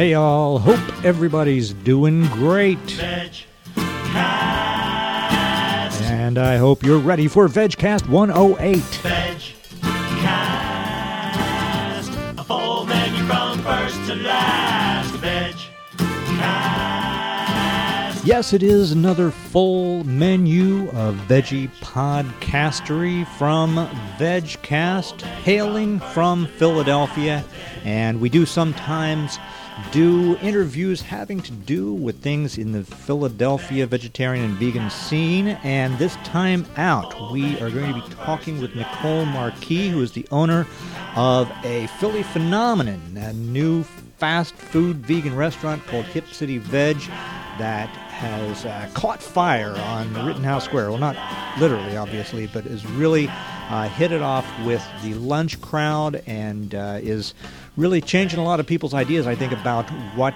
Hey, all. Hope everybody's doing great. And I hope you're ready for VegCast 108. Vegcast, a full menu from first to last. Vegcast. Yes, it is another full menu of veggie podcastery from VegCast, hailing from Philadelphia. And we do sometimes do interviews having to do with things in the Philadelphia vegetarian and vegan scene. And this time out, we are going to be talking with Nicole Marquis, who is the owner of a Philly phenomenon, a new fast food vegan restaurant called Hip City Veg that has uh, caught fire on Rittenhouse Square. Well, not literally, obviously, but has really uh, hit it off with the lunch crowd and uh, is really changing a lot of people's ideas, I think, about what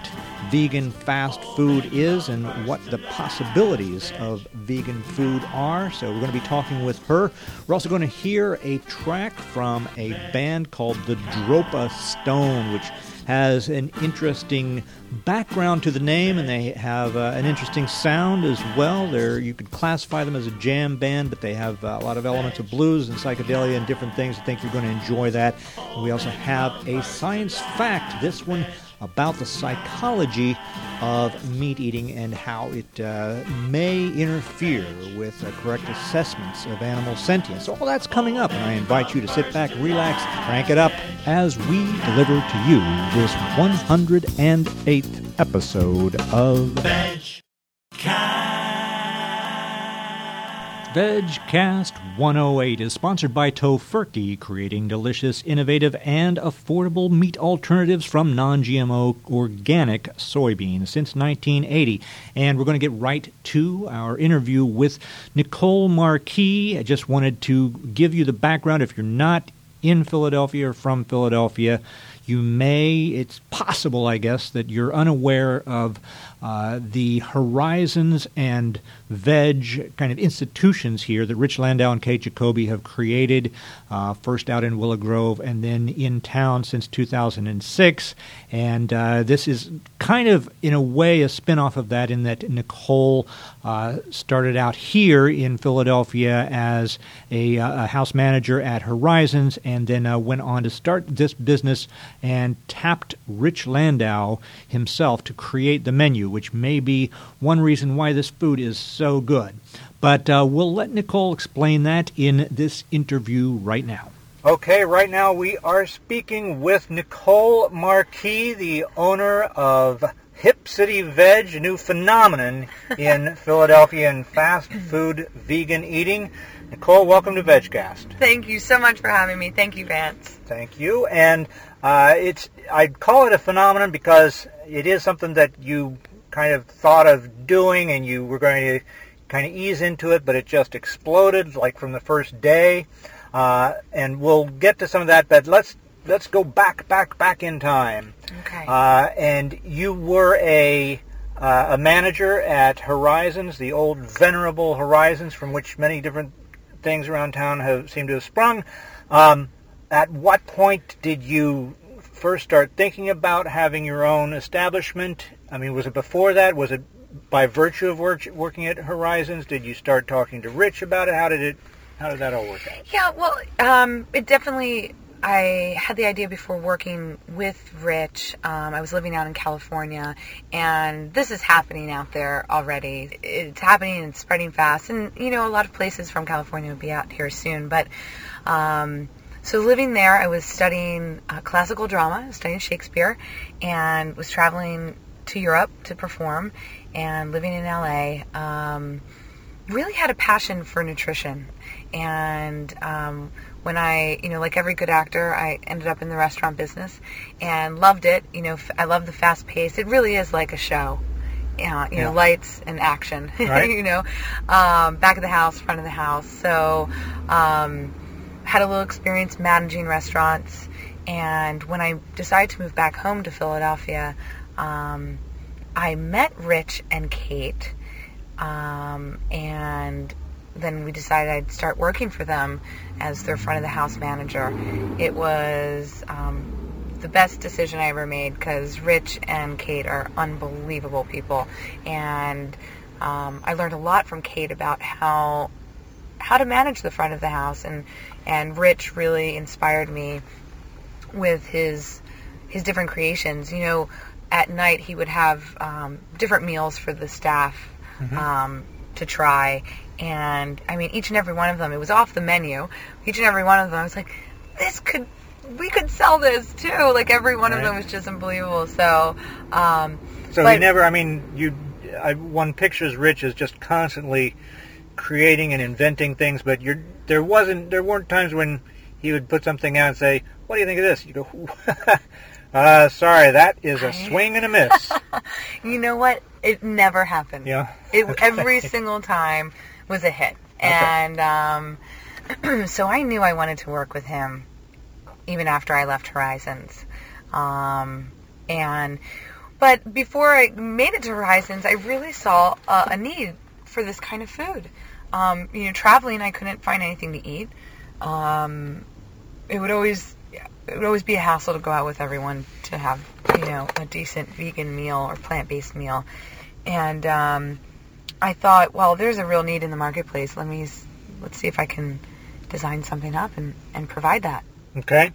vegan fast food is and what the possibilities of vegan food are. So we're going to be talking with her. We're also going to hear a track from a band called the Dropa Stone, which has an interesting background to the name, and they have uh, an interesting sound as well. They're, you could classify them as a jam band, but they have uh, a lot of elements of blues and psychedelia and different things. I think you're going to enjoy that. And we also have a science fact. This one about the psychology of meat eating and how it uh, may interfere with uh, correct assessments of animal sentience. All that's coming up, and I invite you to sit back, relax, crank it up as we deliver to you this 108th episode of VegCast 108 is sponsored by Tofurky, creating delicious, innovative, and affordable meat alternatives from non GMO organic soybeans since 1980. And we're going to get right to our interview with Nicole Marquis. I just wanted to give you the background if you're not in Philadelphia or from Philadelphia. You may, it's possible, I guess, that you're unaware of uh, the Horizons and Veg kind of institutions here that Rich Landau and Kate Jacoby have created, uh, first out in Willow Grove and then in town since 2006. And uh, this is kind of, in a way, a spin off of that, in that Nicole uh, started out here in Philadelphia as a, uh, a, house manager at Horizons and then went on to start this business and tapped Rich Landau himself to create the menu, which may be one reason why this food is so good. But uh, we'll let Nicole explain that in this interview right now. Okay, right now we are speaking with Nicole Marquis, the owner of Hip City Veg, a new phenomenon in Philadelphia in fast food vegan eating. Nicole, welcome to VegCast. Thank you so much for having me. Thank you, Vance. Thank you. And uh, it's I'd call it a phenomenon because it is something that you kind of thought of doing and you were going to kind of ease into it, but it just exploded like from the first day. Uh, and we'll get to some of that, but let's let's go back, back, back in time. Okay. Uh, and you were a uh, a manager at Horizons, the old venerable Horizons, from which many different things around town have seem to have sprung. Um, at what point did you first start thinking about having your own establishment? I mean, was it before that? Was it by virtue of work, working at Horizons? Did you start talking to Rich about it? How did it? How did that all work out? Yeah, well, um, it definitely. I had the idea before working with Rich. Um, I was living out in California, and this is happening out there already. It's happening and spreading fast, and you know, a lot of places from California will be out here soon. But um, so living there, I was studying uh, classical drama, studying Shakespeare, and was traveling to Europe to perform and living in LA, um, really had a passion for nutrition. And um, when I, you know, like every good actor, I ended up in the restaurant business and loved it. You know, I love the fast pace. It really is like a show. Uh, you know, lights and action. Right. you know, um, back of the house, front of the house. So, um, had a little experience managing restaurants. And when I decided to move back home to Philadelphia, um, I met Rich and Kate, um, and then we decided I'd start working for them as their front of the house manager. It was um, the best decision I ever made because Rich and Kate are unbelievable people, and um, I learned a lot from Kate about how how to manage the front of the house, and and Rich really inspired me with his his different creations. You know, at night he would have um, different meals for the staff um, to try, and I mean each and every one of them. It was off the menu. Each and every one of them, I was like, this could we could sell this too. Like every one of them was just unbelievable. So. Um, So but- he never. I mean, you. I, one pictures Rich as just constantly creating and inventing things, but you're there wasn't. There weren't times when he would put something out and say, "What do you think of this?" You go, "Uh, sorry, that is a swing and a miss." You know what? It never happened. Yeah. It Okay. every single time was a hit, and um, so I knew I wanted to work with him, even after I left Horizons, um, and but before I made it to Horizons, I really saw a need for this kind of food. Um, you know, traveling, I couldn't find anything to eat. Um, it would always it would always be a hassle to go out with everyone to have you know a decent vegan meal or plant based meal, and um, I thought, well, there's a real need in the marketplace. Let me let's see if I can design something up and, and provide that. Okay.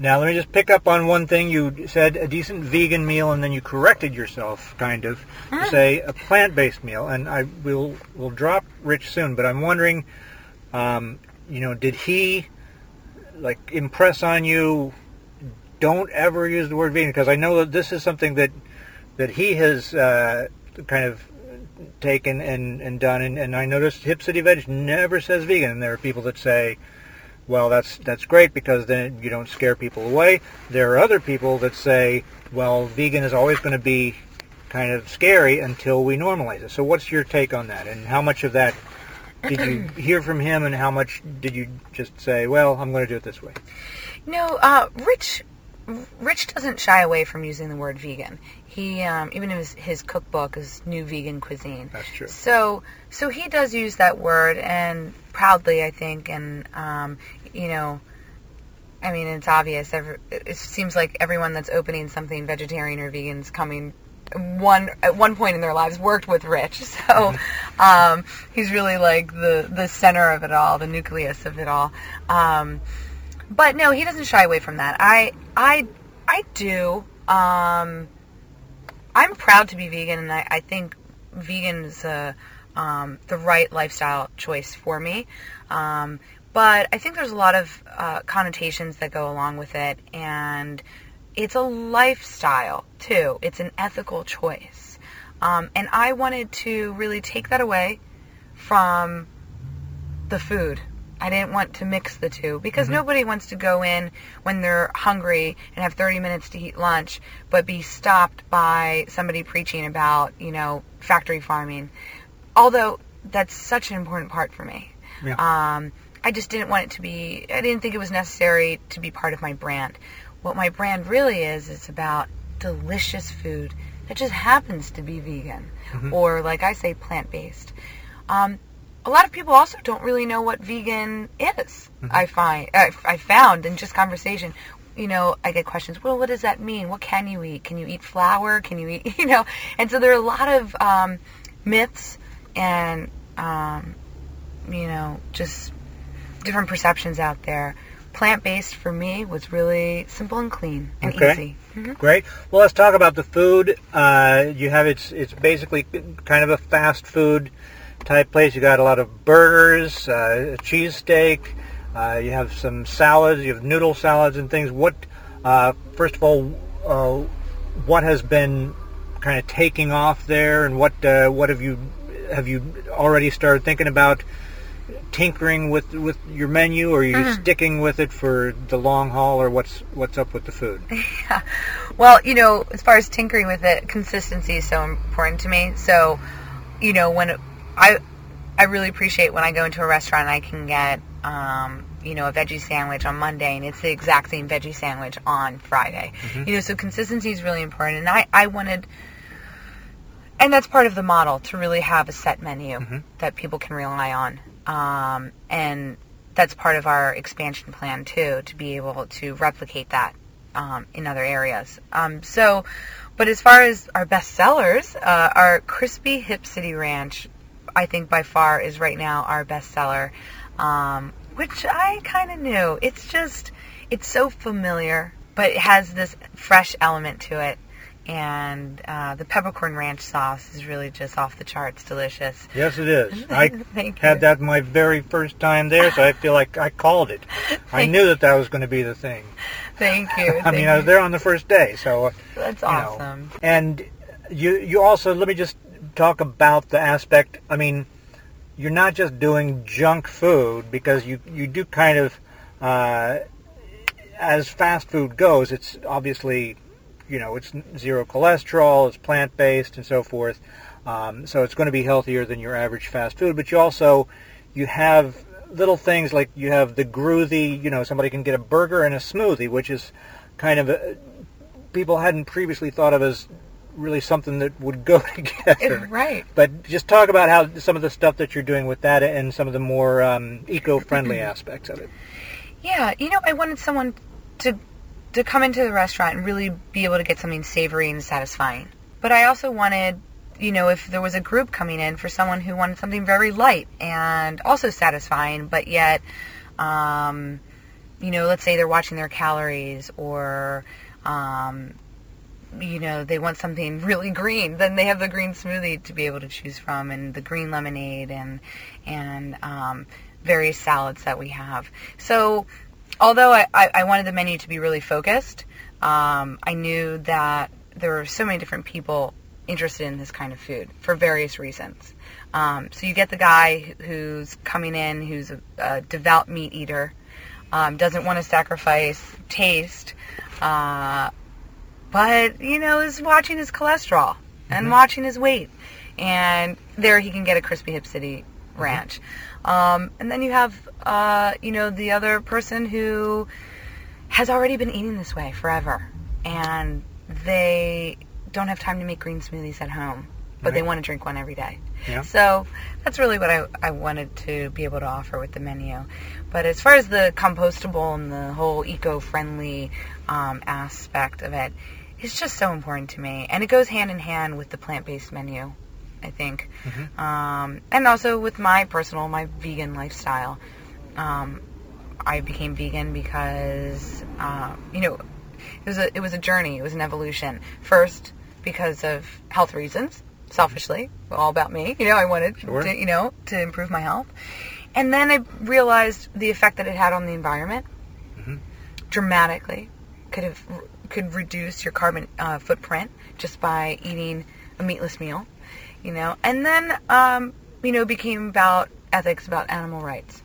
Now let me just pick up on one thing. You said a decent vegan meal, and then you corrected yourself, kind of, to say a plant-based meal. And I will will drop Rich soon, but I'm wondering, um, you know, did he like impress on you? Don't ever use the word vegan because I know that this is something that that he has uh, kind of taken and, and done. And, and I noticed Hip City Veg never says vegan, and there are people that say well, that's that's great because then you don't scare people away. There are other people that say, well, vegan is always going to be kind of scary until we normalize it. So, what's your take on that? And how much of that did you hear from him, and how much did you just say, well, I'm going to do it this way? No, uh, Rich Rich doesn't shy away from using the word vegan. He um, even his his cookbook is New Vegan Cuisine. That's true. So so he does use that word and proudly, I think, and um, you know, I mean, it's obvious. Every, it seems like everyone that's opening something vegetarian or vegan is coming one at one point in their lives worked with Rich. So um, he's really like the the center of it all, the nucleus of it all. Um, but no, he doesn't shy away from that. I I I do. Um, I'm proud to be vegan, and I, I think vegan is a, um, the right lifestyle choice for me. But I think there's a lot of uh, connotations that go along with it, and it's a lifestyle too. It's an ethical choice, um, and I wanted to really take that away from the food. I didn't want to mix the two because nobody wants to go in when they're hungry and have 30 minutes to eat lunch, but be stopped by somebody preaching about, you know, factory farming. Although that's such an important part for me. Yeah. Um, I just didn't want it to be, I didn't think it was necessary to be part of my brand. What my brand really is, is about delicious food that just happens to be vegan or, like I say, plant based. Um, a lot of people also don't really know what vegan is. I find I, I found in just conversation. You know, I get questions. Well, what does that mean? What can you eat? Can you eat flour? Can you eat? You know, and so there are a lot of um, myths and um, you know just different perceptions out there. Plant based for me was really simple and clean and Okay. easy. Mhm. Great. Well, let's talk about the food. Uh, you have it's it's basically kind of a fast food type place. You got a lot of burgers, uh, a cheesesteak. Uh, you have some salads. You have noodle salads and things. What? Uh, first of all, uh, what has been kind of taking off there, and what uh, what have you have you already started thinking about? Tinkering with with your menu or are you mm. sticking with it for the long haul or what's what's up with the food Well, you know, as far as tinkering with it, consistency is so important to me. So, you know, when I I really appreciate when I go into a restaurant and I can get um, you know, a veggie sandwich on Monday and it's the exact same veggie sandwich on Friday. Mm-hmm. You know, so consistency is really important and I I wanted and that's part of the model to really have a set menu mm-hmm. that people can rely on. Um, and that's part of our expansion plan too, to be able to replicate that um, in other areas. Um, so, but as far as our best sellers, uh, our crispy Hip City Ranch, I think by far is right now our best seller, um, which I kind of knew. It's just, it's so familiar, but it has this fresh element to it. And uh, the peppercorn ranch sauce is really just off the charts delicious. Yes, it is. I had you. that my very first time there, so I feel like I called it. I knew that that was going to be the thing. Thank you. I Thank mean, I was there on the first day, so uh, That's you know. awesome. And you you also let me just talk about the aspect. I mean, you're not just doing junk food because you you do kind of uh, as fast food goes. It's obviously you know it's zero cholesterol, it's plant based, and so forth. Um, so it's going to be healthier than your average fast food. But you also you have little things like you have the groovy. You know, somebody can get a burger and a smoothie, which is kind of a, people hadn't previously thought of as really something that would go together. Right. But just talk about how some of the stuff that you're doing with that and some of the more um, eco-friendly aspects of it. Yeah, you know, I wanted someone to to come into the restaurant and really be able to get something savory and satisfying. But I also wanted, you know, if there was a group coming in for someone who wanted something very light and also satisfying, but yet, um, you know, let's say they're watching their calories or, um, you know, they want something really green, then they have the green smoothie to be able to choose from, and the green lemonade, and and um, various salads that we have. So, although I, I, I wanted the menu to be really focused, um, I knew that there were so many different people interested in this kind of food for various reasons. Um, so you get the guy who's coming in, who's a, a devout meat eater, um, doesn't want to sacrifice taste, uh, but you know is watching his cholesterol and watching his weight, and there he can get a crispy hip city ranch. Um, and then you have uh, you know the other person who has already been eating this way forever, and they don't have time to make green smoothies at home, but they want to drink one every day. Yeah. So that's really what I, I wanted to be able to offer with the menu. But as far as the compostable and the whole eco-friendly um, aspect of it, it's just so important to me, and it goes hand in hand with the plant-based menu. I think, um, and also with my personal, my vegan lifestyle. Um, I became vegan because, uh, you know, it was a it was a journey. It was an evolution. First, because of health reasons, selfishly, all about me. You know, I wanted Sure. to, you know, to improve my health, and then I realized the effect that it had on the environment dramatically. Could have could reduce your carbon uh, footprint just by eating a meatless meal, you know, and then um, you know became about ethics, about animal rights.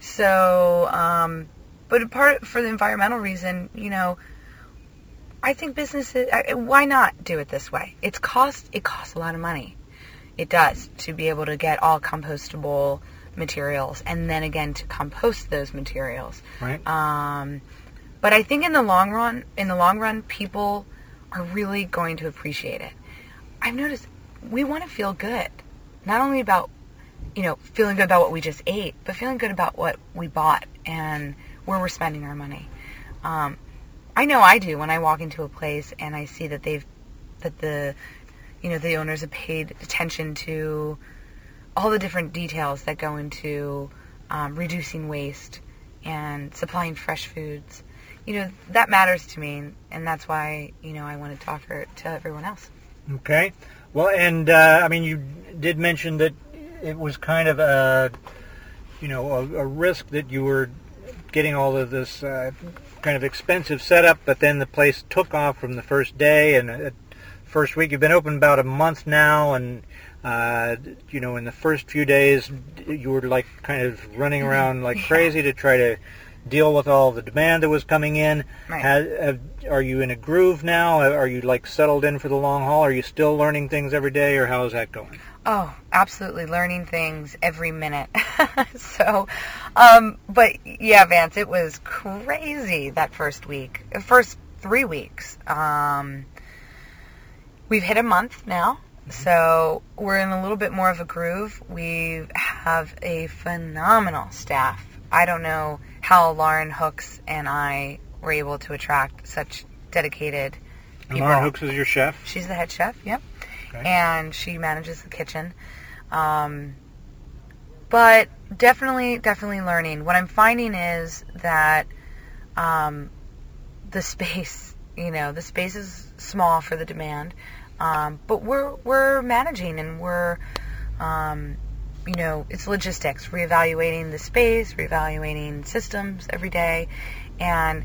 So, um, but apart for the environmental reason, you know, I think businesses. Why not do it this way? It's cost. It costs a lot of money. It does to be able to get all compostable materials, and then again to compost those materials. Right. Um, but I think in the long run, in the long run, people are really going to appreciate it. I've noticed we want to feel good, not only about you know feeling good about what we just ate, but feeling good about what we bought and where we're spending our money. Um, I know I do when I walk into a place and I see that they've that the you know the owners have paid attention to all the different details that go into um, reducing waste and supplying fresh foods. You know that matters to me, and that's why you know I wanted to offer it to everyone else. Okay. Well, and uh, I mean, you did mention that it was kind of a, you know, a, a risk that you were getting all of this uh, kind of expensive setup, but then the place took off from the first day and uh, first week. You've been open about a month now, and uh, you know, in the first few days, you were like kind of running around like crazy to try to deal with all the demand that was coming in. Right. Has, have, are you in a groove now? Are you like settled in for the long haul? Are you still learning things every day, or how is that going? Oh, absolutely, learning things every minute. so, um, but yeah, Vance, it was crazy that first week, first three weeks. Um, we've hit a month now, so we're in a little bit more of a groove. We have a phenomenal staff. I don't know how Lauren Hooks and I we're able to attract such dedicated And. Lauren Hooks is your chef. She's the head chef, yep. Okay. And she manages the kitchen. Um, but definitely, definitely learning. What I'm finding is that um, the space, you know, the space is small for the demand, um, but we're we're managing and we're, um, you know, it's logistics, reevaluating the space, reevaluating systems every day, and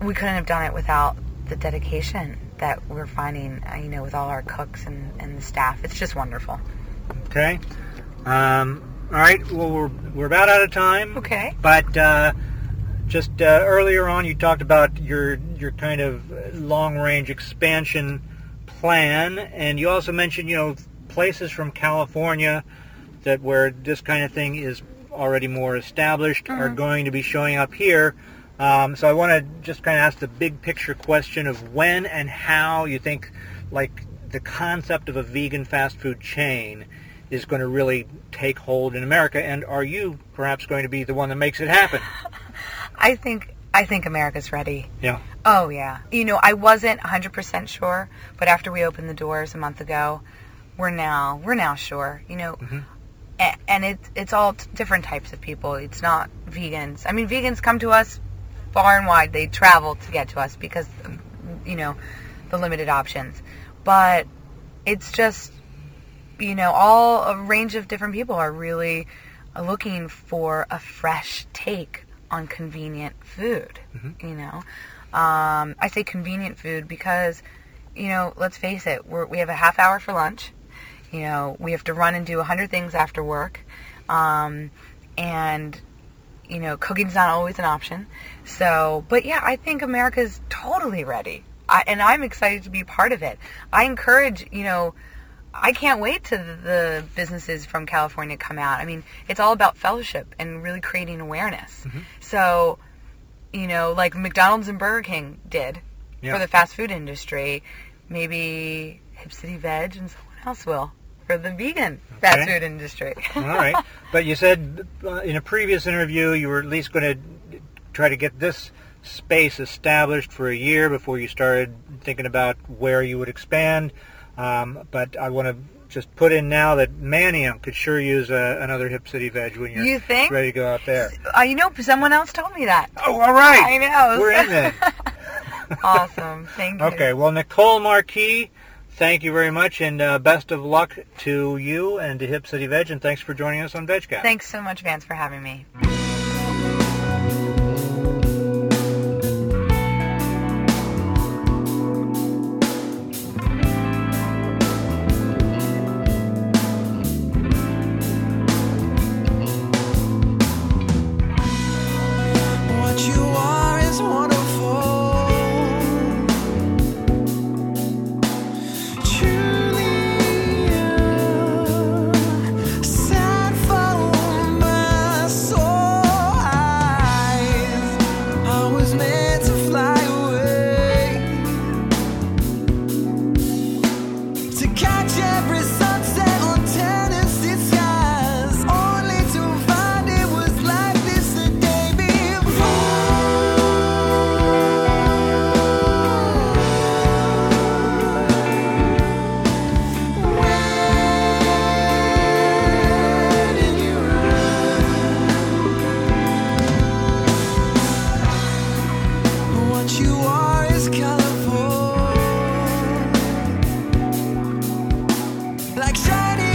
we couldn't have done it without the dedication that we're finding, uh, you know, with all our cooks and, and the staff. It's just wonderful. Okay. Um, all right. Well, we're we're about out of time. Okay. But uh, just uh, earlier on, you talked about your your kind of long range expansion plan, and you also mentioned you know places from California that where this kind of thing is already more established are going to be showing up here. Um, so I want to just kind of ask the big picture question of when and how you think like the concept of a vegan fast food chain is going to really take hold in America, and are you perhaps going to be the one that makes it happen? I think I think America's ready. Yeah. Oh yeah. You know, I wasn't 100% sure, but after we opened the doors a month ago, we're now we're now sure. You know, A- and it's it's all t- different types of people. It's not vegans. I mean, vegans come to us far and wide. They travel to get to us because um, you know the limited options. But it's just you know all a range of different people are really uh, looking for a fresh take on convenient food. Mm-hmm. You know, um, I say convenient food because you know let's face it, we're, we have a half hour for lunch. You know, we have to run and do a hundred things after work, um, and you know, cooking's not always an option. So, but yeah, I think America's totally ready, I, and I'm excited to be part of it. I encourage, you know, I can't wait to the, businesses from California come out. I mean, it's all about fellowship and really creating awareness. So, you know, like McDonald's and Burger King did Yeah. for the fast food industry, maybe Hip City Veg and someone else will for the vegan fast food industry. All right. But you said uh, in a previous interview you were at least going to try to get this space established for a year before you started thinking about where you would expand. Um, but I want to just put in now that Manayunk could sure use uh, another Hip City Veg when you're You ready to go out there. uh, you know, someone else told me that. Oh, all right. I know. We're in then. awesome. Thank you. Okay, well, Nicole Marquis, thank you very much, and uh, best of luck to you and to Hip City Veg, and thanks for joining us on VegCast. Thanks so much, Vance, for having me. like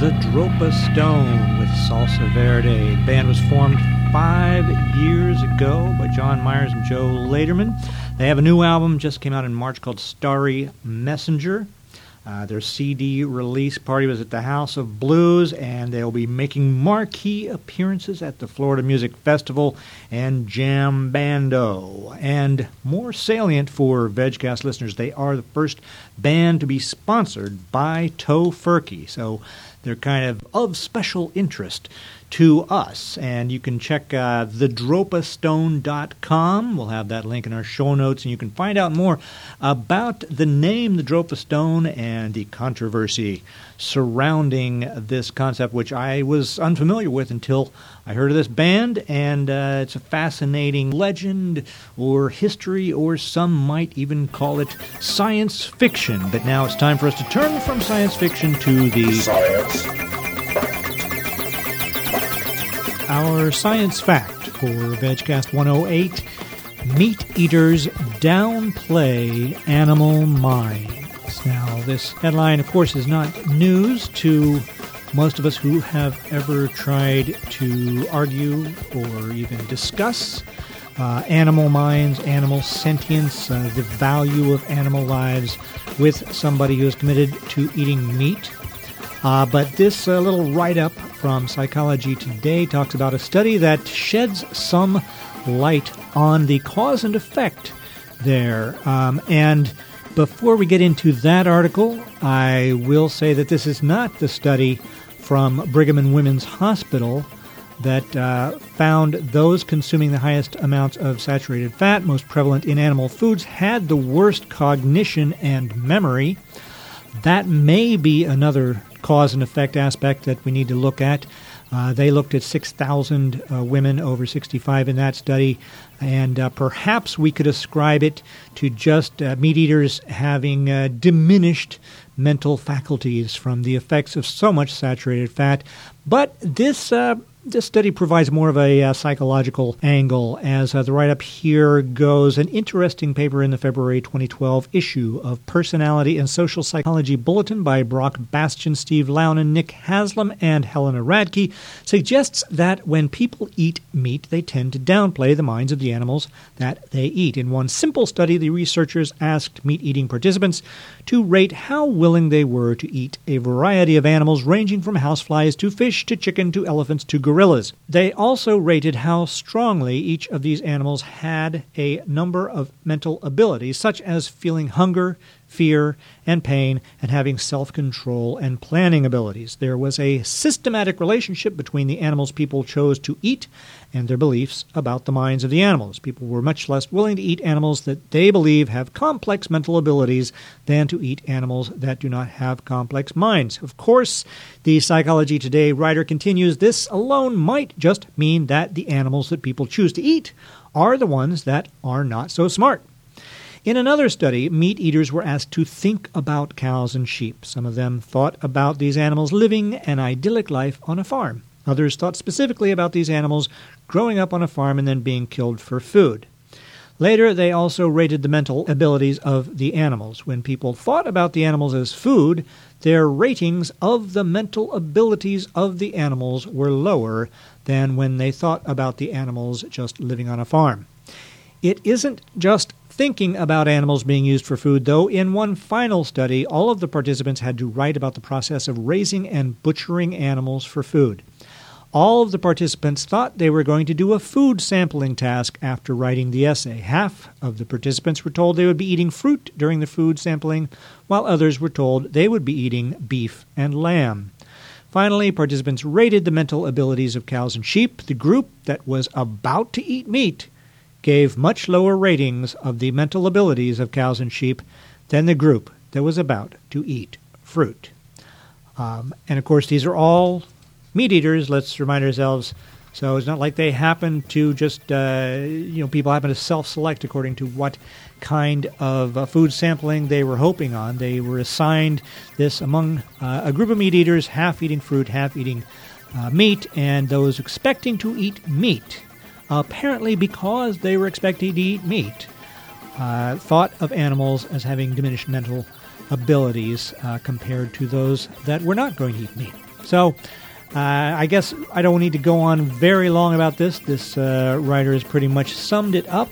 the Dropa Stone with Salsa Verde. The band was formed five years ago by John Myers and Joe Laderman. They have a new album just came out in March called Starry Messenger. Uh, their CD release party was at the House of Blues, and they'll be making marquee appearances at the Florida Music Festival and Jam Bando. And more salient for VegCast listeners, they are the first band to be sponsored by Tofurky. So they're kind of of special interest to us. And you can check uh, thedropastone.com. We'll have that link in our show notes, and you can find out more about the name, the Dropa Stone, and the controversy surrounding this concept, which I was unfamiliar with until I heard of this band. And uh, it's a fascinating legend or history, or some might even call it science fiction. But now it's time for us to turn from science fiction to the Science. our science fact for VegCast 108 Meat Eaters Downplay Animal Minds. Now, this headline, of course, is not news to most of us who have ever tried to argue or even discuss uh, animal minds, animal sentience, uh, the value of animal lives with somebody who is committed to eating meat. Uh, but this uh, little write up from Psychology Today talks about a study that sheds some light on the cause and effect there. Um, and before we get into that article, I will say that this is not the study from Brigham and Women's Hospital that uh, found those consuming the highest amounts of saturated fat, most prevalent in animal foods, had the worst cognition and memory. That may be another cause and effect aspect that we need to look at. Uh, they looked at 6,000 uh, women over 65 in that study, and uh, perhaps we could ascribe it to just uh, meat eaters having uh, diminished mental faculties from the effects of so much saturated fat. But this uh, this study provides more of a uh, psychological angle, as uh, the write up here goes. An interesting paper in the February 2012 issue of Personality and Social Psychology Bulletin by Brock Bastian, Steve Loughnan, Nick Haslam, and Helena Radke suggests that when people eat meat, they tend to downplay the minds of the animals that they eat. In one simple study, the researchers asked meat eating participants to rate how willing they were to eat a variety of animals ranging from houseflies to fish to chicken to elephants to gorillas. They also rated how strongly each of these animals had a number of mental abilities, such as feeling hunger, fear, and pain, and having self control and planning abilities. There was a systematic relationship between the animals people chose to eat and their beliefs about the minds of the animals. People were much less willing to eat animals that they believe have complex mental abilities than to eat animals that do not have complex minds. Of course, the Psychology Today writer continues this alone might just mean that the animals that people choose to eat are the ones that are not so smart. In another study, meat eaters were asked to think about cows and sheep. Some of them thought about these animals living an idyllic life on a farm. Others thought specifically about these animals growing up on a farm and then being killed for food. Later, they also rated the mental abilities of the animals. When people thought about the animals as food, their ratings of the mental abilities of the animals were lower than when they thought about the animals just living on a farm. It isn't just thinking about animals being used for food, though. In one final study, all of the participants had to write about the process of raising and butchering animals for food. All of the participants thought they were going to do a food sampling task after writing the essay. Half of the participants were told they would be eating fruit during the food sampling, while others were told they would be eating beef and lamb. Finally, participants rated the mental abilities of cows and sheep. The group that was about to eat meat gave much lower ratings of the mental abilities of cows and sheep than the group that was about to eat fruit. Um, and of course, these are all meat eaters. Let's remind ourselves. So it's not like they happen to just, uh, you know, people happen to self select according to what kind of uh, food sampling they were hoping on. They were assigned this among uh, a group of meat eaters, half eating fruit, half eating uh, meat, and those expecting to eat meat, apparently because they were expecting to eat meat, uh, thought of animals as having diminished mental abilities uh, compared to those that were not going to eat meat. So, uh, I guess I don't need to go on very long about this. This uh, writer has pretty much summed it up.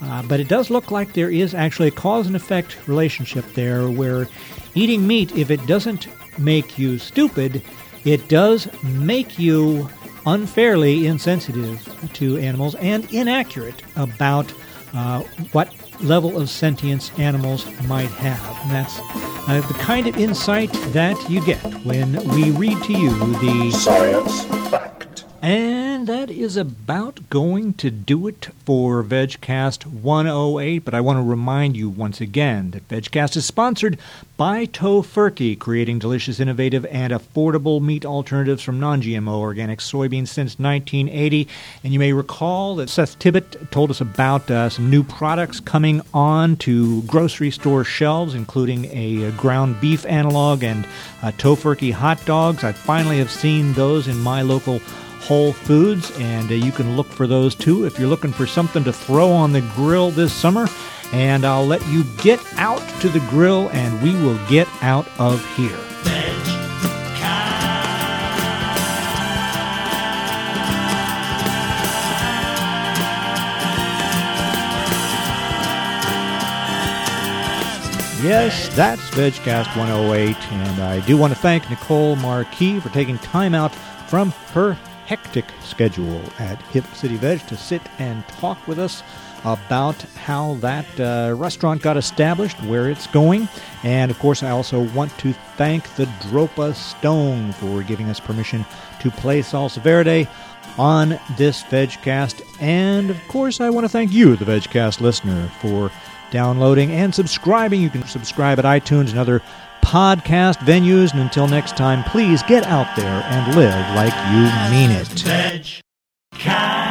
Uh, but it does look like there is actually a cause and effect relationship there where eating meat, if it doesn't make you stupid, it does make you unfairly insensitive to animals and inaccurate about uh, what level of sentience animals might have. And that's uh, the kind of insight that you get when we read to you the Science fact. and that is about going to do it for VegCast 108. But I want to remind you once again that VegCast is sponsored by Tofurky, creating delicious, innovative, and affordable meat alternatives from non GMO organic soybeans since 1980. And you may recall that Seth Tibbott told us about uh, some new products coming on to grocery store shelves, including a, uh ground beef analog and uh, Tofurky hot dogs. I finally have seen those in my local Whole Foods, and uh, you can look for those too if you're looking for something to throw on the grill this summer. And I'll let you get out to the grill, and we will get out of here. Yes, that's VegCast 108, and I do want to thank Nicole Marquis for taking time out from her hectic schedule at Hip City Veg to sit and talk with us about how that uh, restaurant got established, where it's going, and of course, I also want to thank the Dropa Stone for giving us permission to play Salsa Verde on this VegCast, and of course, I want to thank you, the VegCast listener, for downloading and subscribing. You can subscribe at iTunes and other podcast venues. And until next time, please get out there and live like you mean it.